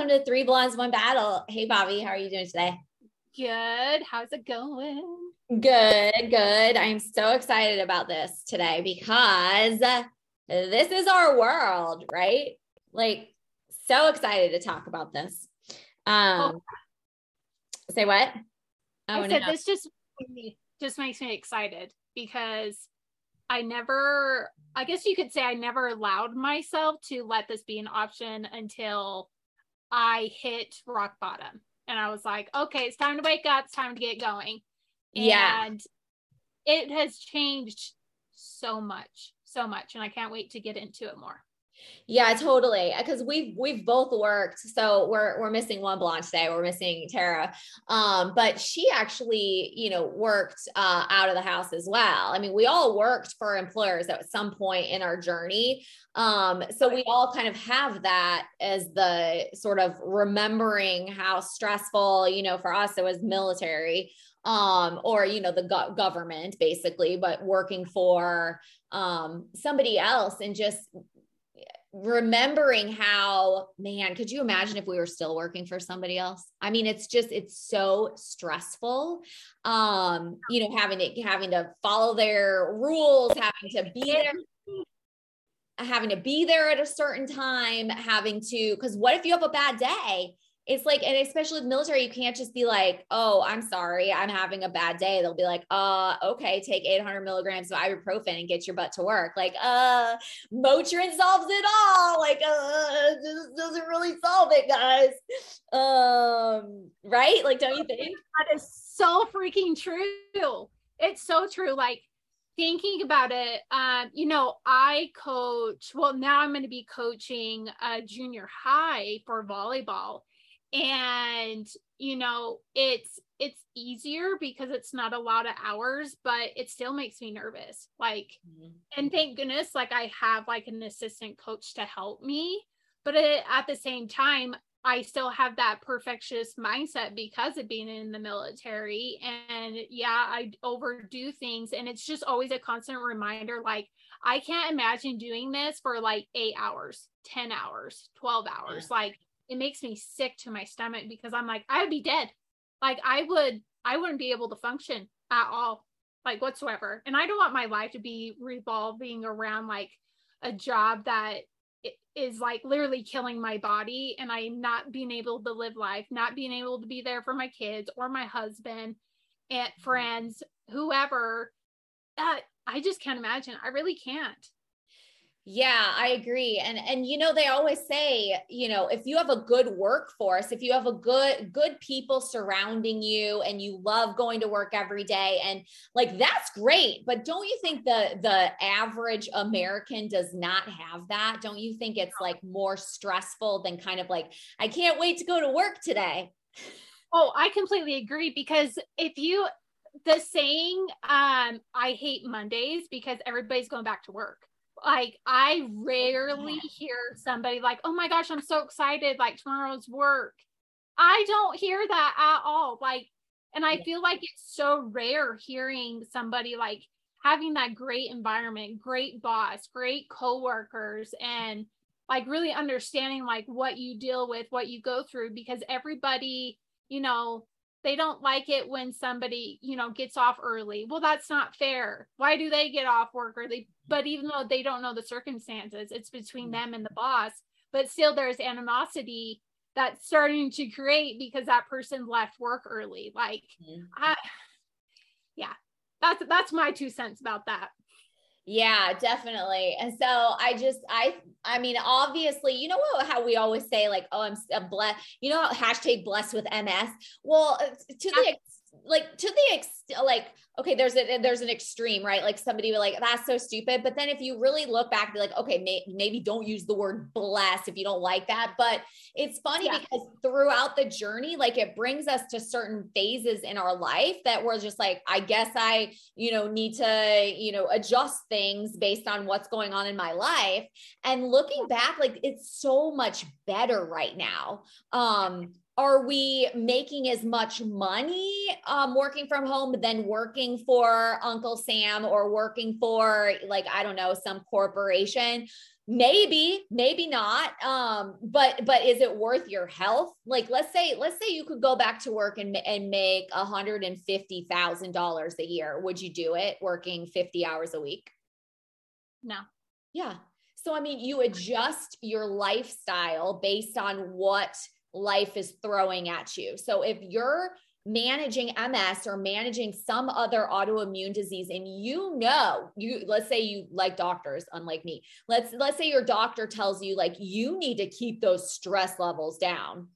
welcome to Three Blondes, One Battle. Hey, Bobby, how are you doing today? Good. How's it going? Good, good. I'm so excited about this today because this is our world, right? Like, so excited to talk about this. Um, oh. say what? Oh, I said no. this just just makes me excited because I never, I guess you could say I never allowed myself to let this be an option until I hit rock bottom. And I was like, okay, it's time to wake up. It's time to get going. Yeah. And it has changed so much, so much. And I can't wait to get into it more. Yeah, totally. Because we've we've both worked. So we're we're missing one blonde today. We're missing Tara. Um, but she actually, you know, worked uh, out of the house as well. I mean, we all worked for employers at some point in our journey. Um, so we all kind of have that as the sort of remembering how stressful, you know, for us it was military um or you know the go- government basically but working for um somebody else and just remembering how man could you imagine if we were still working for somebody else? I mean it's just it's so stressful. Um you know having to having to follow their rules having to be there having to be there at a certain time having to because what if you have a bad day it's like, and especially with military, you can't just be like, oh, I'm sorry, I'm having a bad day. They'll be like, uh, okay, take 800 milligrams of ibuprofen and get your butt to work. Like, uh, Motrin solves it all. Like, uh, this doesn't really solve it, guys. Um, right? Like, don't you think? That is so freaking true. It's so true. Like, thinking about it, um, you know, I coach, well, now I'm going to be coaching a junior high for volleyball and you know it's it's easier because it's not a lot of hours but it still makes me nervous like mm-hmm. and thank goodness like i have like an assistant coach to help me but it, at the same time i still have that perfectionist mindset because of being in the military and yeah i overdo things and it's just always a constant reminder like i can't imagine doing this for like eight hours 10 hours 12 hours yeah. like it makes me sick to my stomach because I'm like, I would be dead. Like I would, I wouldn't be able to function at all, like whatsoever. And I don't want my life to be revolving around like a job that is like literally killing my body and I'm not being able to live life, not being able to be there for my kids or my husband and mm-hmm. friends, whoever. Uh, I just can't imagine. I really can't. Yeah, I agree. And and you know they always say, you know, if you have a good workforce, if you have a good good people surrounding you and you love going to work every day and like that's great, but don't you think the the average American does not have that? Don't you think it's like more stressful than kind of like I can't wait to go to work today? Oh, I completely agree because if you the saying um I hate Mondays because everybody's going back to work like I rarely hear somebody like, "Oh my gosh, I'm so excited like tomorrow's work." I don't hear that at all. Like and I feel like it's so rare hearing somebody like having that great environment, great boss, great coworkers and like really understanding like what you deal with, what you go through because everybody, you know, they don't like it when somebody you know gets off early. Well that's not fair. Why do they get off work early? But even though they don't know the circumstances it's between mm. them and the boss but still there's animosity that's starting to create because that person left work early. Like mm-hmm. I, yeah that's that's my two cents about that yeah, definitely. And so I just, I, I mean, obviously, you know what, how we always say like, oh, I'm, I'm blessed, you know, hashtag blessed with MS. Well, uh, to the, like to the extent like okay there's a there's an extreme right? Like somebody would like that's so stupid. But then if you really look back be like okay may, maybe don't use the word bless if you don't like that. But it's funny yeah. because throughout the journey like it brings us to certain phases in our life that we're just like i guess i you know need to you know adjust things based on what's going on in my life. And looking back like it's so much better right now. Um are we making as much money um, working from home than working for Uncle Sam or working for, like, I don't know, some corporation? maybe maybe not um but but is it worth your health? Like let's say let's say you could go back to work and, and make a hundred and fifty thousand dollars a year. Would you do it working 50 hours a week? No. Yeah. So i mean you adjust your lifestyle based on what life is throwing at you. So if you're managing MS or managing some other autoimmune disease and you know you let's say you like doctors unlike me let's let's say your doctor tells you like you need to keep those stress levels down.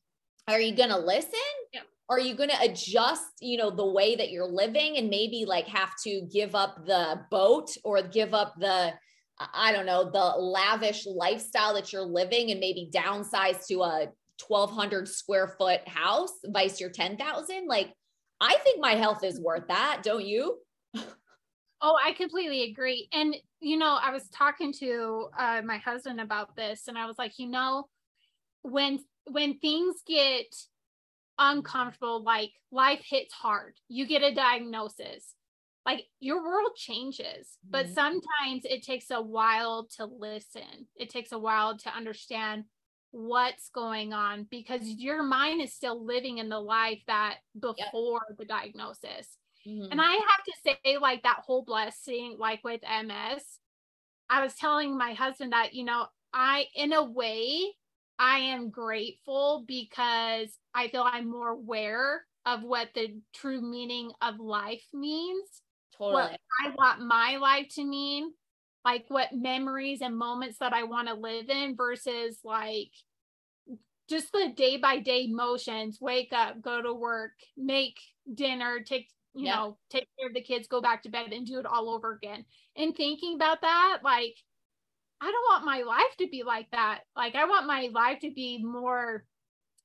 Are you going to listen? Yeah. are you going to adjust you know the way that you're living and maybe like have to give up the boat or give up the I don't know, the lavish lifestyle that you're living and maybe downsize to a 1200 square foot house vice your 10,000 like I think my health is worth that don't you Oh, I completely agree. And you know, I was talking to uh, my husband about this, and I was like, you know, when when things get uncomfortable, like life hits hard, you get a diagnosis, like your world changes. Mm-hmm. But sometimes it takes a while to listen. It takes a while to understand what's going on because your mind is still living in the life that before yep. the diagnosis. Mm-hmm. And I have to say, like that whole blessing, like with MS, I was telling my husband that, you know, I, in a way, I am grateful because I feel I'm more aware of what the true meaning of life means. Totally. What I want my life to mean like what memories and moments that I want to live in versus like just the day by day motions wake up go to work make dinner take you yeah. know take care of the kids go back to bed and do it all over again and thinking about that like i don't want my life to be like that like i want my life to be more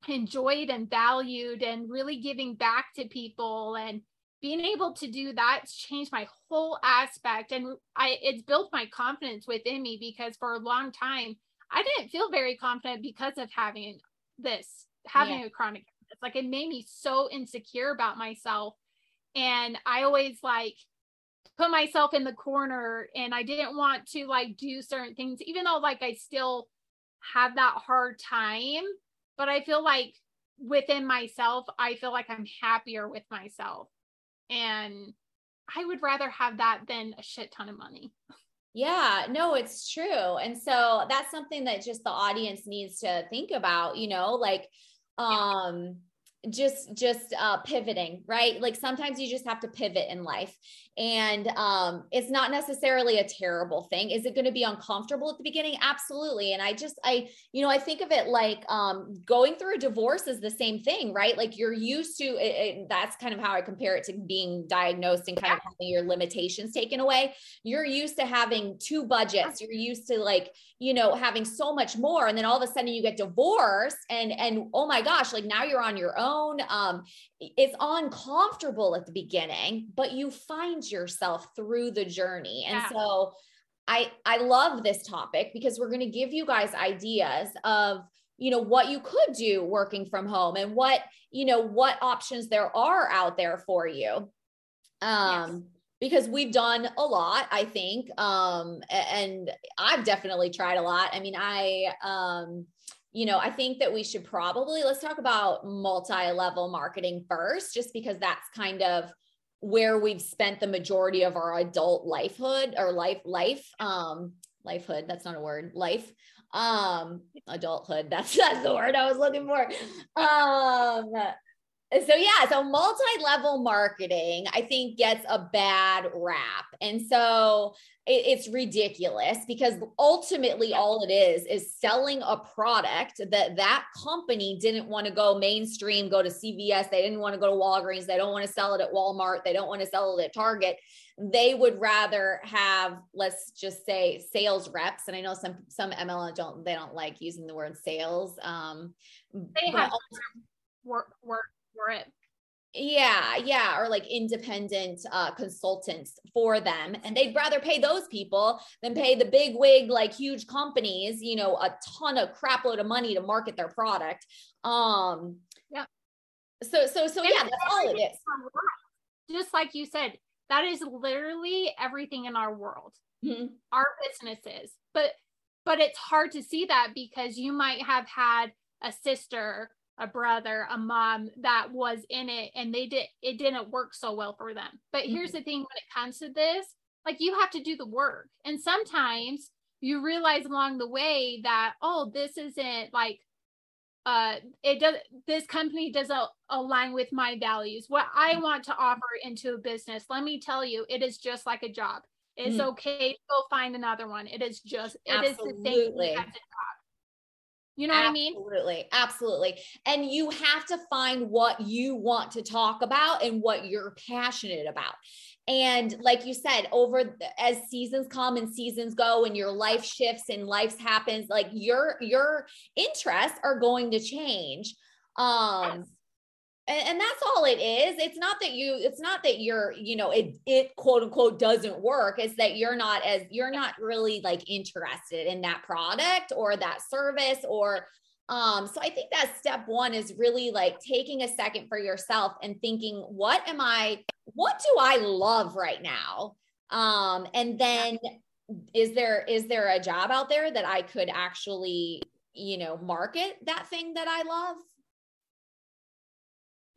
enjoyed and valued and really giving back to people and being able to do that's changed my whole aspect and i it's built my confidence within me because for a long time i didn't feel very confident because of having this having yeah. a chronic it's like it made me so insecure about myself and i always like put myself in the corner and i didn't want to like do certain things even though like i still have that hard time but i feel like within myself i feel like i'm happier with myself and I would rather have that than a shit ton of money. Yeah, no, it's true. And so that's something that just the audience needs to think about, you know, like um just just uh pivoting right? Like sometimes you just have to pivot in life. And um it's not necessarily a terrible thing. Is it going to be uncomfortable at the beginning? Absolutely. And i just i you know i think of it like um going through a divorce is the same thing right? Like you're used to it, it, that's kind of how i compare it to being diagnosed and kind of having your limitations taken away. You're used to having two budgets. You're used to like you know having so much more. And then all of a sudden you get divorced and and oh my gosh like now you're on your own Um, it's uncomfortable at the beginning, but you find yourself through the journey. And yeah. so I I love this topic because we're going to give you guys ideas of you know what you could do working from home and what you know what options there are out there for you um yes. because we've done a lot i think um and i've definitely tried a lot i mean i um you know, I think that we should probably let's talk about multi-level marketing first, just because that's kind of where we've spent the majority of our adult lifehood or life life um lifehood that's not a word life um adulthood that's that's the word i was looking for. Um so yeah so multi-level marketing i think gets a bad rap. And so it's ridiculous because ultimately all it is is selling a product that that company didn't want to go mainstream go to cvs they didn't want to go to walgreens they don't want to sell it at walmart they don't want to sell it at target. They would rather have let's just say sales reps and i know some some mlm don't they don't like using the word sales um they have work work for it yeah yeah or like independent uh consultants for them and they'd rather pay those people than pay the big wig like huge companies you know a ton of crap load of money to market their product um yeah so so so yeah that's all it is just like you said that is literally everything in our world mm-hmm. our businesses but but it's hard to see that because you might have had a sister a brother a mom that was in it and they did it didn't work so well for them but mm-hmm. here's the thing when it comes to this like you have to do the work and sometimes you realize along the way that oh this isn't like uh it does this company doesn't align with my values what i mm-hmm. want to offer into a business let me tell you it is just like a job it's mm. okay to go find another one it is just it Absolutely. is the same as a job you know absolutely, what I mean? Absolutely. Absolutely. And you have to find what you want to talk about and what you're passionate about. And like you said, over as seasons come and seasons go and your life shifts and life happens, like your your interests are going to change. Um yes and, and that's all it is it's not that you it's not that you're you know it it quote unquote doesn't work it's that you're not as you're not really like interested in that product or that service or um, so I think that step one is really like taking a second for yourself and thinking, what am I, what do I love right now? Um, and then is there, is there a job out there that I could actually, you know, market that thing that I love?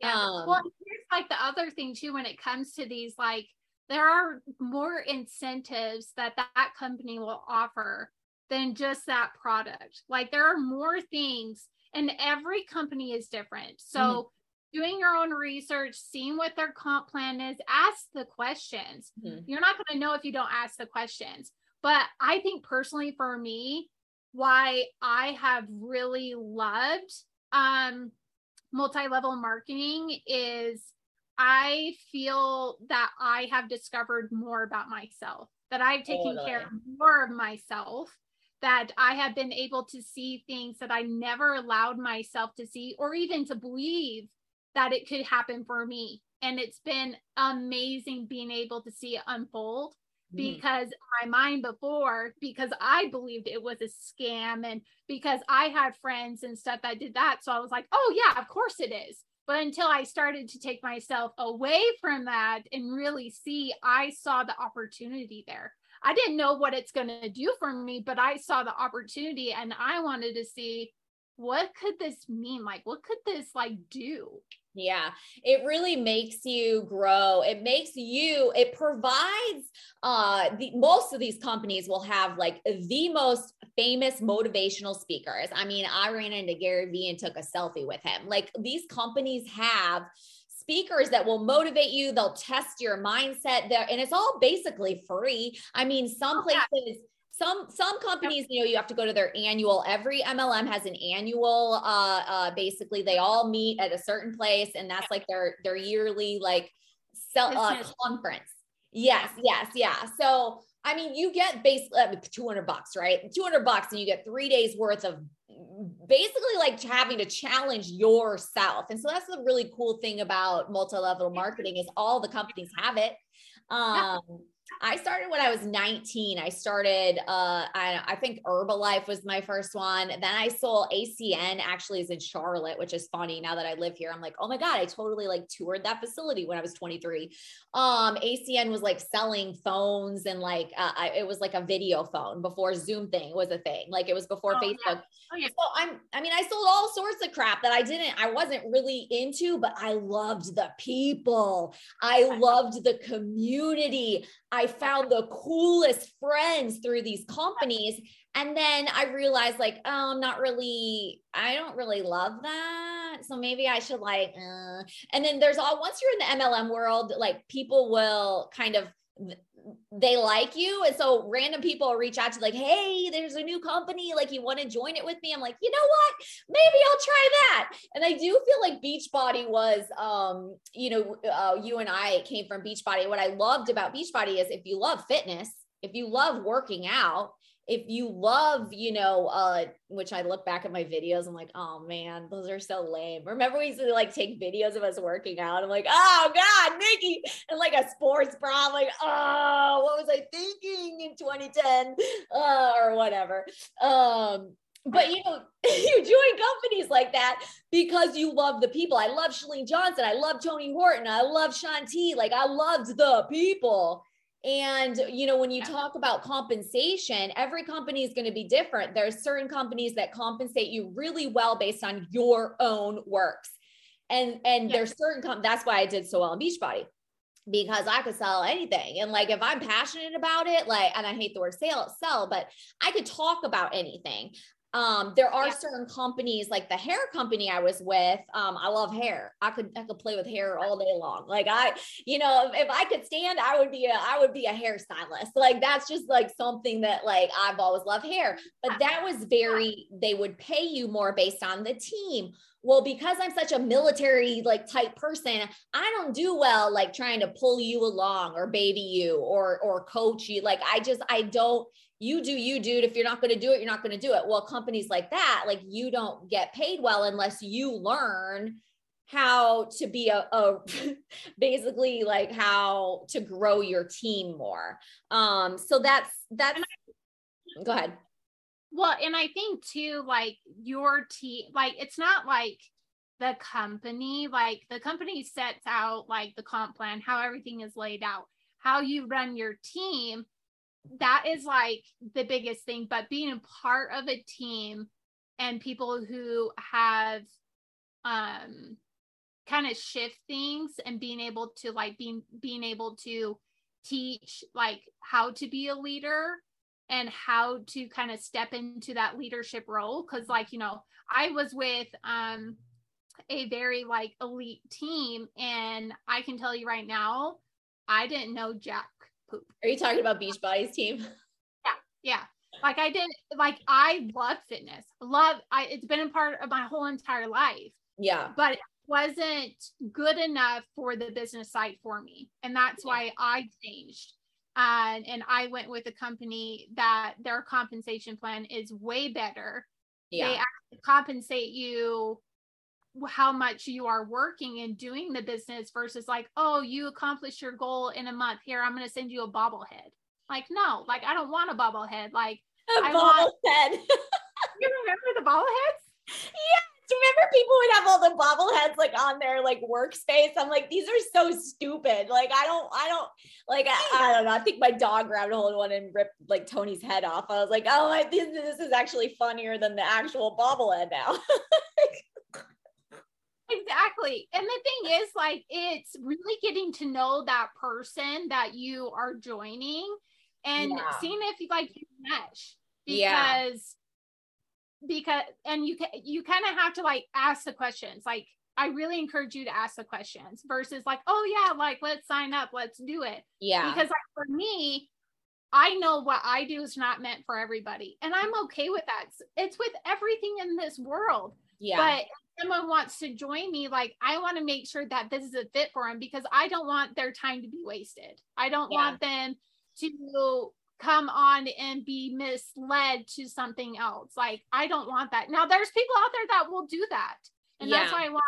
Yeah. Um, well, here's like the other thing too when it comes to these, like there are more incentives that that company will offer than just that product. Like there are more things, and every company is different. So. Mm-hmm doing your own research, seeing what their comp plan is, ask the questions. Mm-hmm. You're not going to know if you don't ask the questions. But I think personally for me, why I have really loved um, multi-level marketing is I feel that I have discovered more about myself, that I've taken totally. care more of myself, that I have been able to see things that I never allowed myself to see or even to believe that it could happen for me. And it's been amazing being able to see it unfold. Mm-hmm. because my mind before because i believed it was a scam and because i had friends and stuff that did that. So i was like oh yeah of course it is. But until i started to take myself away from that and really see i saw the opportunity there. I didn't know what it's going to do for me but i saw the opportunity and i wanted to see what could this mean like what could this like do yeah, it really makes you grow. It makes you, it provides uh the most of these companies will have like the most famous motivational speakers. I mean, I ran into Gary Vee and took a selfie with him. Like these companies have speakers that will motivate you, they'll test your mindset there, and it's all basically free. I mean, some oh, places some some companies you know you have to go to their annual every mlm has an annual uh uh basically they all meet at a certain place and that's like their their yearly like sell uh, conference. Yes yes yeah. So i mean you get basically 200 bucks right? 200 bucks and you get three days worth of basically like having to challenge yourself. And so that's the really cool thing about multi-level marketing is all the companies have it. Um I started when I was 19. I started, uh, I, I think Herbalife was my first one. Then I sold ACN actually is in Charlotte, which is funny now that I live here. I'm like, oh my God, I totally like toured that facility when I was 23. Um, ACN was like selling phones and like, uh, I, it was like a video phone before Zoom thing was a thing. Like it was before oh, Facebook. Yeah. Oh, yeah. So I'm, I mean, I sold all sorts of crap that I didn't, I wasn't really into, but I loved the people. I loved the community. I found the coolest friends through these companies. And then I realized, like, oh, I'm not really, I don't really love that. So maybe I should, like, uh. and then there's all, once you're in the MLM world, like, people will kind of, they like you. And so random people reach out to like, hey, there's a new company. Like, you want to join it with me? I'm like, you know what? Maybe I'll try that. And I do feel like Beachbody was, um, you know, uh, you and I came from Beachbody. What I loved about Beachbody is if you love fitness, if you love working out, if you love, you know, uh, which I look back at my videos, I'm like, oh man, those are so lame. Remember we used to like take videos of us working out. I'm like, oh God, Nikki, and like a sports bra. I'm like, oh, what was I thinking in 2010? Uh, or whatever. Um, but you know, you join companies like that because you love the people. I love Chalene Johnson. I love Tony Horton. I love Shaun T. Like I loved the people And, you know, when you talk about compensation, every company is going to be different. There's certain companies that compensate you really well based on your own works. And, and yeah. there's certain, com- that's why I did so well in Beachbody because I could sell anything. And like if I'm passionate about it, like, and I hate the word sell, sell, but I could talk about anything. Um, there are yeah. certain companies like the hair company I was with. Um, I love hair. I could I could play with hair all day long. Like I, you know, if, if I could stand, I would be a I would be a hairstylist. Like that's just like something that like I've always loved hair. But that was very they would pay you more based on the team. Well, because I'm such a military like type person, I don't do well like trying to pull you along or baby you or or coach you. Like I just I don't you do you dude. If you're not going to do it you're not going to do it. Well companies like that like you don't get paid well unless you learn how to be a, a basically like how to grow your team more. Um so that's that's go ahead. Well and i think too like your team like it's not like the company like the company sets out like the comp plan how everything is laid out how you run your team that is like the biggest thing but being a part of a team and people who have um kind of shift things and being able to like being being able to teach like how to be a leader and how to kind of step into that leadership role because like you know i was with um a very like elite team and i can tell you right now i didn't know jack. Are you talking about Beachbody's team? Yeah, yeah. Like I did, like I love fitness. Love. I. It's been a part of my whole entire life. Yeah. But it wasn't good enough for the business side for me, and that's yeah. why I changed. And and I went with a company that their compensation plan is way better. Yeah. They actually compensate you how much you are working and doing the business versus like, oh, you accomplished your goal in a month. Here, I'm going to send you a bobblehead. Like, no, like I don't want a bobblehead. Like a I bobblehead. Want... you remember the bobbleheads? Yeah. Do you remember people would have all the bobbleheads like on their like workspace. I'm like, these are so stupid. Like, I don't, I don't like, I, I don't know. I think my dog grabbed a hold of one and ripped like Tony's head off. I was like, oh, I, this, this is actually funnier than the actual bobblehead now. exactly. And the thing is, like, it's really getting to know that person that you are joining and yeah. seeing if you like you mesh because yeah. because and you can you kind of have to like ask the questions like I really encourage you to ask the questions versus like, oh yeah, like let's sign up, let's do it. Yeah. Because like for me, I know what I do is not meant for everybody. And I'm okay with that. It's with everything in this world. Yeah. But someone wants to join me, like I want to make sure that this is a fit for them because I don't want their time to be wasted. I don't yeah. want them to come on and be misled to something else. Like I don't want that. Now there's people out there that will do that. And yeah. that's why I want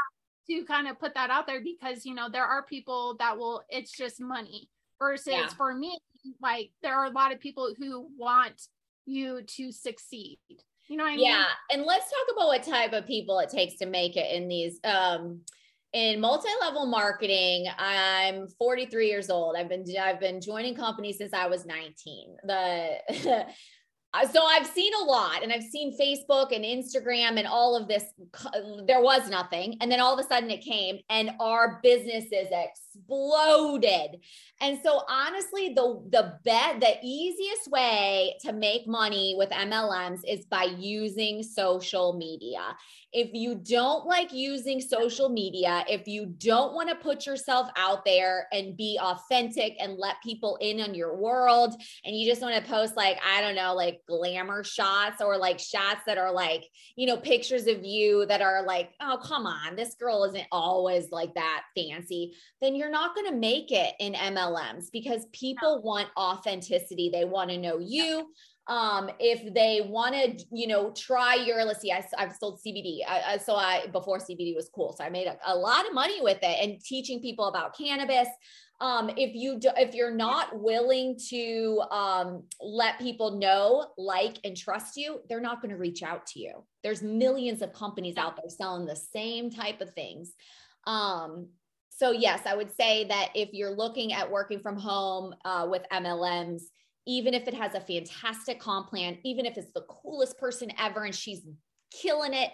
to kind of put that out there because you know there are people that will it's just money versus yeah. for me like there are a lot of people who want you to succeed you know what I mean? Yeah. And let's talk about what type of people it takes to make it in these um in multi-level marketing i'm 43 years old i've been i've been joining companies since i was 19 the so I've seen a lot and I've seen Facebook and Instagram and all of this. There was nothing. And then all of a sudden it came and our businesses exploded. And so honestly, the, the bet, the easiest way to make money with MLMs is by using social media. If you don't like using social media, if you don't want to put yourself out there and be authentic and let people in on your world, and you just want to post like, I don't know, like glamour shots or like shots that are like, you know, pictures of you that are like, oh, come on, this girl isn't always like that fancy, then you're not going to make it in MLMs because people want authenticity. They want to know you. Um if they want to, you know try your let's see I, have sold cbd I, I, so i before cbd was cool so i made a, a, lot of money with it and teaching people about cannabis. Um if you do, if you're not willing to um let people know like and trust you they're not going to reach out to you. There's millions of companies out there selling the same type of things. Um so yes, I would say that if you're looking at working from home uh, with MLMs, even if it has a fantastic comp plan, even if it's the coolest person ever and she's killing it,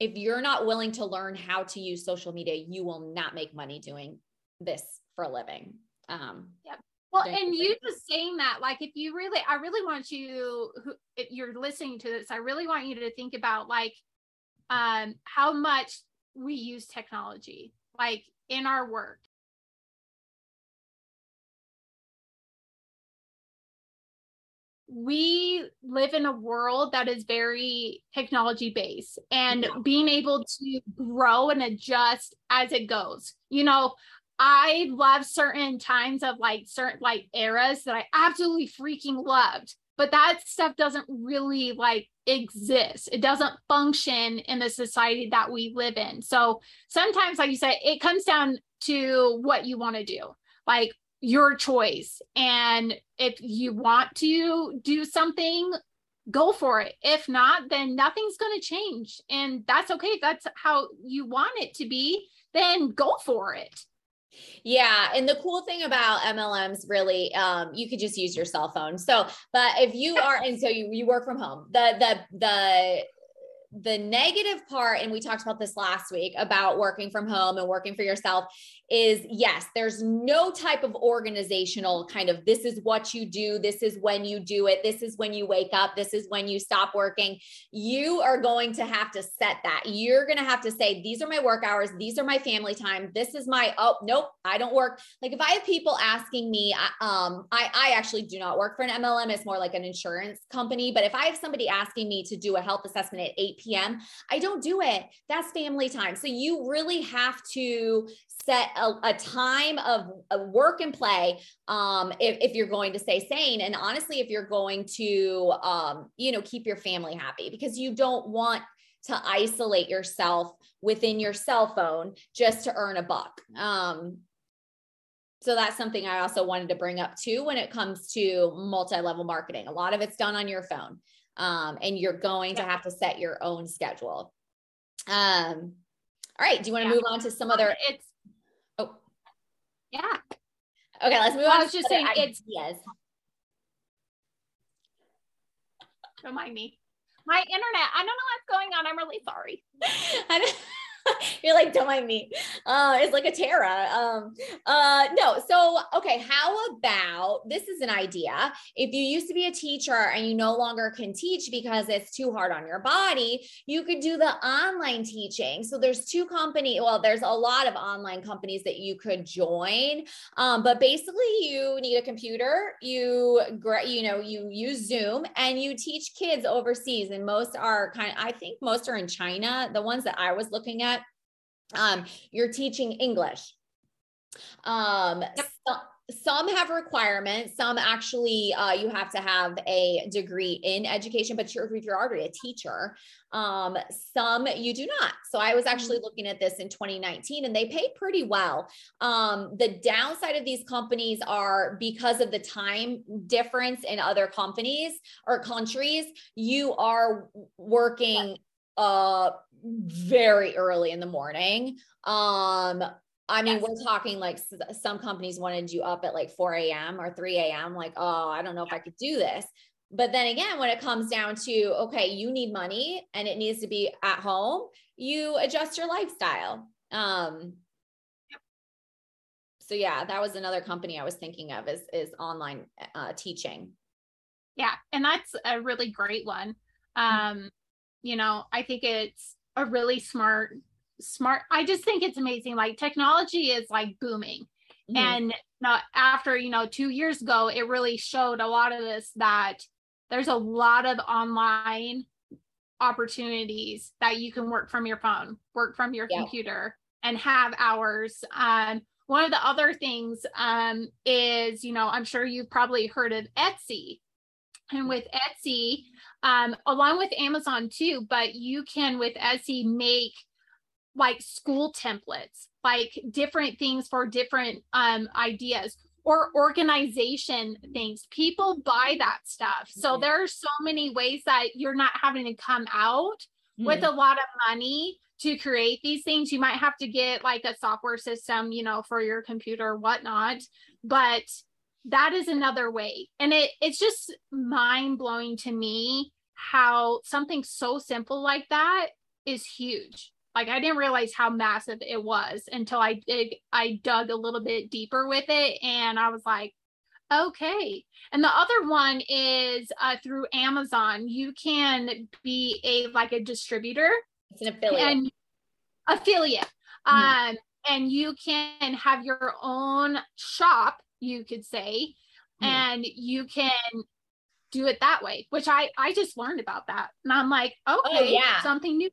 if you're not willing to learn how to use social media, you will not make money doing this for a living. Um, yep. Well, and you just saying that, like, if you really, I really want you, who, if you're listening to this, I really want you to think about like, um, how much we use technology, like in our work. we live in a world that is very technology based and yeah. being able to grow and adjust as it goes. You know, I love certain times of like certain like eras that I absolutely freaking loved, but that stuff doesn't really like exist. It doesn't function in the society that we live in. So sometimes, like you said, it comes down to what you want to do. Like your choice. And if you want to do something, go for it. If not, then nothing's going to change. And that's okay. If that's how you want it to be, then go for it. Yeah, and the cool thing about MLMs really um you could just use your cell phone. So, but if you are and so you you work from home. The the the the negative part and we talked about this last week about working from home and working for yourself is yes, there's no type of organizational kind of this is what you do, this is when you do it, this is when you wake up, this is when you stop working. You are going to have to set that. You're going to have to say, these are my work hours, these are my family time, this is my, oh, nope, I don't work. Like if I have people asking me, um, I, I actually do not work for an MLM, it's more like an insurance company. But if I have somebody asking me to do a health assessment at 8 p.m., I don't do it. That's family time. So you really have to set a, a time of work and play um, if, if, you're going to stay sane. And honestly if you're going to um, you know keep your family happy because you don't want to isolate yourself within your cell phone just to earn a buck. Um, so that's something i also wanted to bring up too when it comes to multi-level marketing. A lot of it's done on your phone um, and you're going to have to set your own schedule. Um, all right do you want to yeah. move on to some other it's yeah. Okay, let's move well, on. I was just saying it's yes. Don't mind me. My internet. I don't know what's going on. I'm really sorry. You're like, don't mind me. Uh, it's like a Tara. Um, uh, no. So, okay. How about this is an idea. If you used to be a teacher and you no longer can teach because it's too hard on your body, you could do the online teaching. So there's two company. Well, there's a lot of online companies that you could join. Um, but basically you need a computer, you, you know, you use Zoom and you teach kids overseas and most are kind of, I think most are in China. The ones that I was looking at um, you're teaching English. Um, yep. so, some have requirements. Some actually, uh, you have to have a degree in education, but you're, if you're already a teacher, um, some you do not. So I was actually mm-hmm. looking at this in 2019 and they pay pretty well. Um, the downside of these companies are because of the time difference in other companies or countries, you are working uh very early in the morning. Um, I mean, yes. we're talking like some companies wanted you up at like 4 a.m. or 3 a.m. Like, oh, I don't know if I could do this. But then again, when it comes down to, okay, you need money and it needs to be at home, you adjust your lifestyle. Um, so yeah, that was another company I was thinking of is, is online uh, teaching. Yeah. And that's a really great one. Um, you know, I think it's a really smart smart i just think it's amazing like technology is like booming mm-hmm. and now after you know two years ago it really showed a lot of this that there's a lot of online opportunities that you can work from your phone work from your yeah. computer and have hours um, one of the other things um, is you know i'm sure you've probably heard of etsy and with etsy um, along with Amazon too, but you can with Etsy make like school templates, like different things for different um, ideas or organization things. People buy that stuff. So mm-hmm. there are so many ways that you're not having to come out mm-hmm. with a lot of money to create these things. You might have to get like a software system, you know, for your computer or whatnot, but that is another way. And it it's just mind blowing to me how something so simple like that is huge. Like I didn't realize how massive it was until I dig I dug a little bit deeper with it and I was like, okay. And the other one is uh, through Amazon. You can be a like a distributor. It's an affiliate. And affiliate. Mm-hmm. Um, and you can have your own shop, you could say, mm-hmm. and you can do it that way, which I I just learned about that. And I'm like, oh, okay, oh, yeah. something new.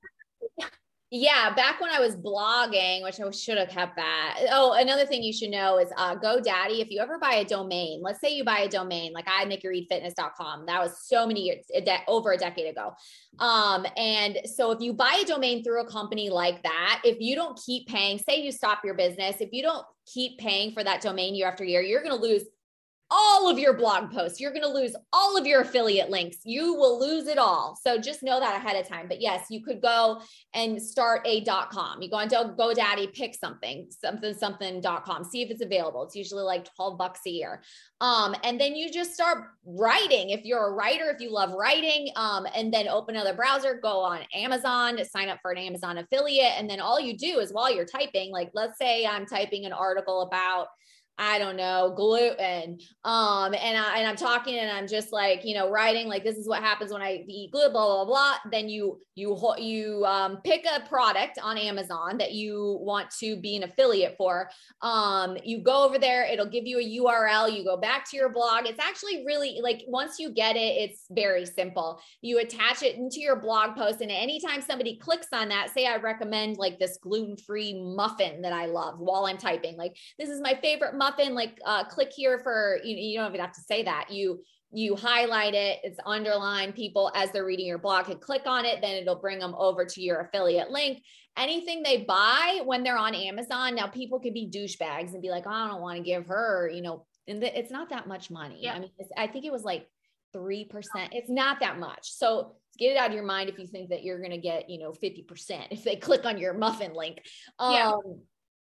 Yeah, back when I was blogging, which I should have kept that. Oh, another thing you should know is uh, GoDaddy. If you ever buy a domain, let's say you buy a domain, like I nikkireedfitness.com, that was so many years, de- over a decade ago. Um, and so if you buy a domain through a company like that, if you don't keep paying, say you stop your business, if you don't keep paying for that domain year after year, you're going to lose all of your blog posts. You're going to lose all of your affiliate links. You will lose it all. So just know that ahead of time. But yes, you could go and start a .com. You go on GoDaddy, pick something, something, something.com, see if it's available. It's usually like 12 bucks a year. Um, and then you just start writing. If you're a writer, if you love writing, um, and then open another browser, go on Amazon, sign up for an Amazon affiliate. And then all you do is while you're typing, like let's say I'm typing an article about I don't know, gluten. Um, and I and I'm talking and I'm just like, you know, writing like this is what happens when I eat gluten, blah, blah, blah. Then you you you um pick a product on Amazon that you want to be an affiliate for. Um, you go over there, it'll give you a URL, you go back to your blog. It's actually really like once you get it, it's very simple. You attach it into your blog post, and anytime somebody clicks on that, say I recommend like this gluten-free muffin that I love while I'm typing, like this is my favorite muffin muffin, like uh, click here for, you, you don't even have to say that. You, you highlight it, it's underlined. People, as they're reading your blog, can click on it, then it'll bring them over to your affiliate link. Anything they buy when they're on Amazon, now people could be douchebags and be like, oh, I don't want to give her, you know, and it's not that much money. Yeah. I mean, I think it was like 3%. It's not that much. So get it out of your mind if you think that you're going to get, you know, 50% if they click on your muffin link. Um, yeah.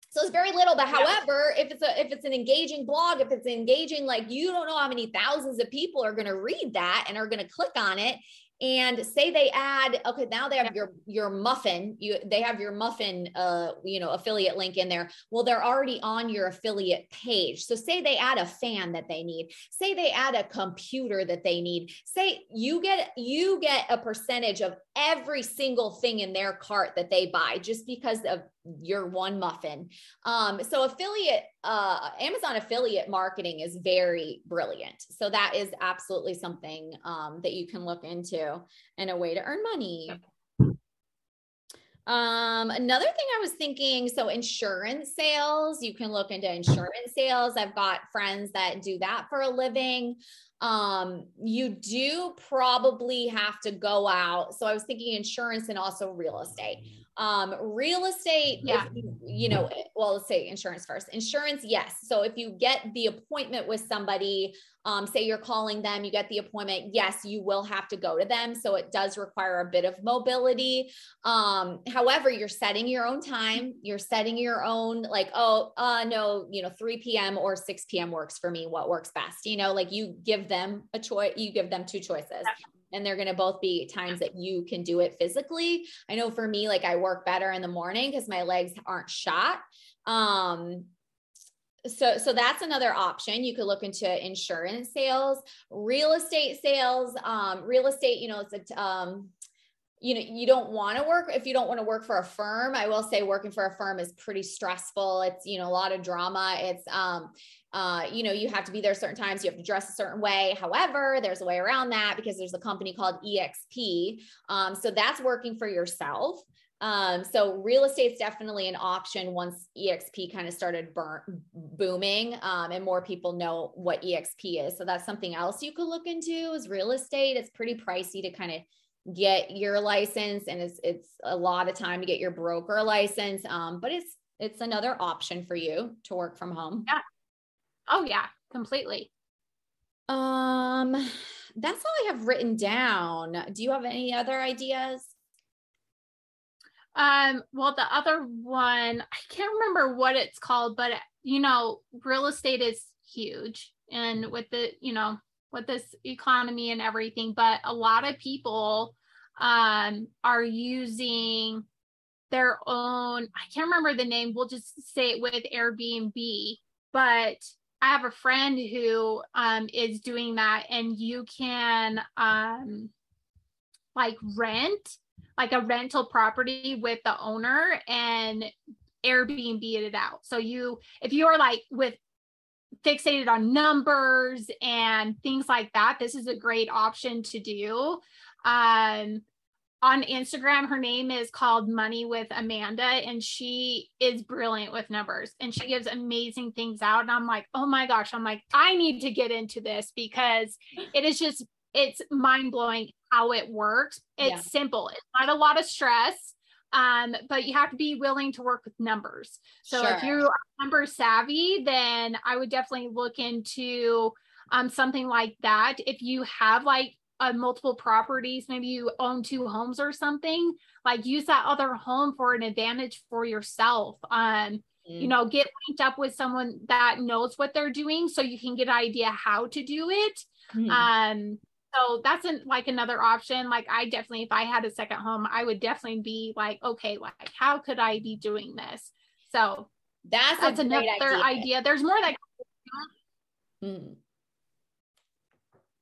So it's very little, but however, if it's a if it's an engaging blog, if it's engaging, like you don't know how many thousands of people are going to read that and are going to click on it. And say they add okay now they have your your muffin you they have your muffin uh you know affiliate link in there. Well they're already on your affiliate page. So say they add a fan that they need. Say they add a computer that they need. Say you get you get a percentage of every single thing in their cart that they buy just because of your one muffin. Um, so affiliate, uh, Amazon affiliate marketing is very brilliant. So that is absolutely something um, that you can look into and a way to earn money. Um, another thing I was thinking, so insurance sales, you can look into insurance sales. I've got friends that do that for a living. Um, you do probably have to go out. So I was thinking insurance and also real estate. Um, real estate, yeah. You, you, know, well, let's say insurance first. Insurance, yes. So if you get the appointment with somebody, um, say you're calling them, you get the appointment, yes, you will have to go to them. So it does require a bit of mobility. Um, however, you're setting your own time, you're setting your own, like, oh, uh, no, you know, 3 p.m. or 6 p.m. works for me. What works best? You know, like you give them a choice, you give them two choices and they're going to both be times that you can do it physically. I know for me, like I work better in the morning because my legs aren't shot. Um, so so that's another option you could look into insurance sales real estate sales um real estate you know it's a um you know you don't want to work if you don't want to work for a firm i will say working for a firm is pretty stressful it's you know a lot of drama it's um uh, you know, you have to be there certain times, you have to dress a certain way. However, there's a way around that because there's a company called EXP. Um, so that's working for yourself. Um, so real estate's definitely an option once EXP kind of started burn, booming um, and more people know what EXP is. So that's something else you could look into is real estate. It's pretty pricey to kind of get your license and it's, it's a lot of time to get your broker license. Um, but it's, it's another option for you to work from home. Yeah. Oh yeah, completely. Um, that's all I have written down. Do you have any other ideas? Um, well, the other one, I can't remember what it's called, but you know, real estate is huge. And with the, you know, with this economy and everything, but a lot of people um are using their own, I can't remember the name, we'll just say it with Airbnb, but I have a friend who um is doing that and you can um like rent like a rental property with the owner and Airbnb it out. So you, if you are like with fixated on numbers and things like that, this is a great option to do. Um, on Instagram, her name is called Money with Amanda, and she is brilliant with numbers and she gives amazing things out. And I'm like, oh my gosh, I'm like, I need to get into this because it is just, it's mind blowing how it works. It's yeah. simple. It's not a lot of stress. Um, but you have to be willing to work with numbers. So sure. if you're number savvy, then I would definitely look into um, something like that. If you have like uh, multiple properties, maybe you own two homes or something, like use that other home for an advantage for yourself. Um, mm. you know, get linked up with someone that knows what they're doing so you can get an idea how to do it. Mm. Um, so that's an, like another option like i definitely if i had a second home i would definitely be like okay like how could i be doing this so that's, that's another idea. idea. there's more that mm.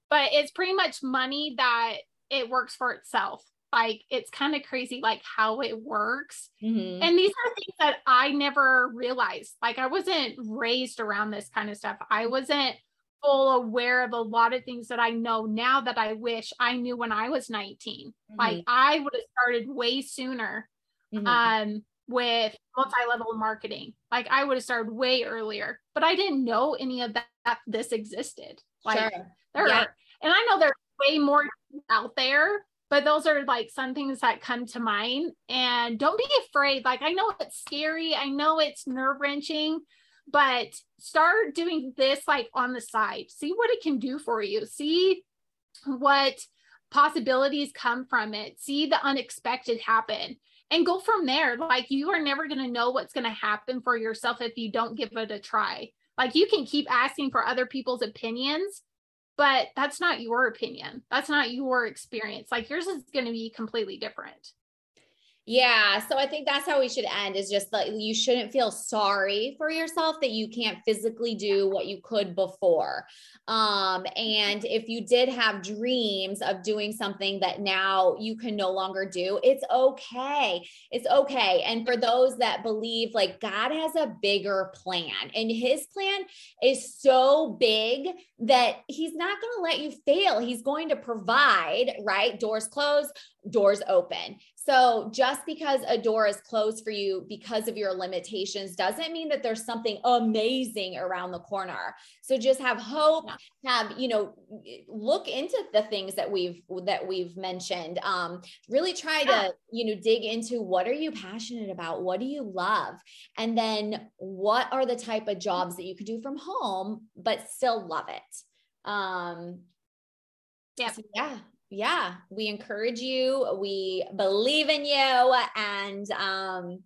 but it's pretty much money that it works for itself like it's kind of crazy like how it works mm-hmm. and these are things that i never realized like i wasn't raised around this kind of stuff i wasn't full aware of a lot of things that I know now that I wish I knew when I was 19. Mm-hmm. Like I would have started way sooner mm-hmm. um, with multi-level marketing. Like I would have started way earlier, but I didn't know any of that, that this existed. Like sure. there yeah. are, and I know there's way more out there, but those are like some things that come to mind. And don't be afraid. Like I know it's scary. I know it's nerve wrenching, but start doing this like on the side. See what it can do for you. See what possibilities come from it. See the unexpected happen and go from there. Like you are never going to know what's going to happen for yourself if you don't give it a try. Like you can keep asking for other people's opinions but that's not your opinion. That's not your experience. Like yours is going to be completely different yeah. So I think that's how we should end is just that you shouldn't feel sorry for yourself that you can't physically do what you could before. Um, and if you did have dreams of doing something that now you can no longer do, it's okay. It's okay. And for those that believe like God has a bigger plan and his plan is so big that he's not going to let you fail. He's going to provide, right? Doors closed, doors open. So just because a door is closed for you because of your limitations doesn't mean that there's something amazing around the corner. So just have hope, have, you know, look into the things that we've that we've mentioned. Um, really try to, you know, dig into what are you passionate about? What do you love? And then what are the type of jobs that you could do from home but still love it? Um yeah. So yeah, yeah, we encourage you. We believe in you. And um,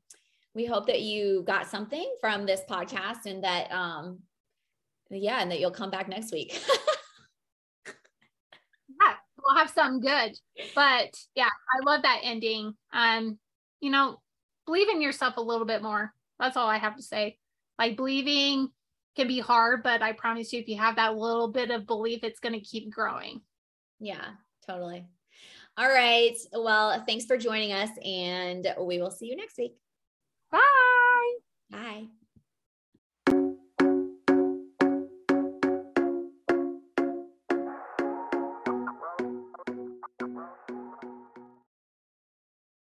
we hope that you got something from this podcast and that, um, yeah, and that you'll come back next week. yeah, we'll have something good. But yeah, I love that ending. Um, you know, believe in yourself a little bit more. That's all I have to say. Like believing can be hard, but I promise you, if you have that little bit of belief, it's going to keep growing. Yeah, Totally. All right. Well, thanks for joining us, and we will see you next week. Bye. Bye.